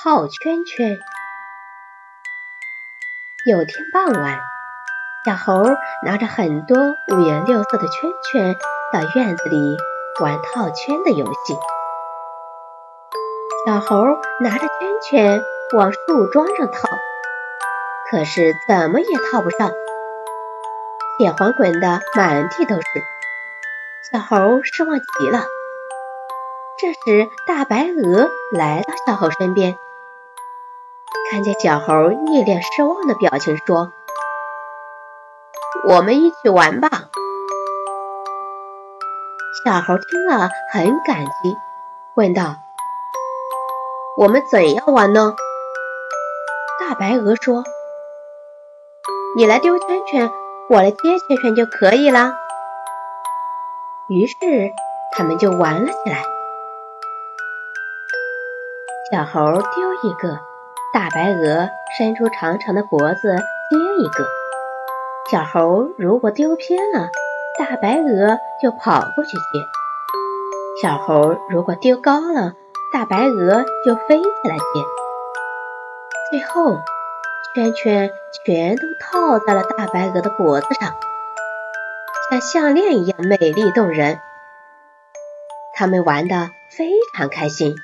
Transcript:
套圈圈。有天傍晚，小猴拿着很多五颜六色的圈圈到院子里玩套圈的游戏。小猴拿着圈圈往树桩上套，可是怎么也套不上，铁环滚得满地都是。小猴失望极了。这时，大白鹅来到小猴身边，看见小猴一脸失望的表情，说：“我们一起玩吧。”小猴听了很感激，问道：“我们怎样玩呢？”大白鹅说：“你来丢圈圈，我来接圈圈就可以了。”于是，他们就玩了起来。小猴丢一个，大白鹅伸出长长的脖子接一个。小猴如果丢偏了，大白鹅就跑过去接。小猴如果丢高了，大白鹅就飞起来接。最后，圈圈全都套在了大白鹅的脖子上，像项链一样美丽动人。他们玩得非常开心。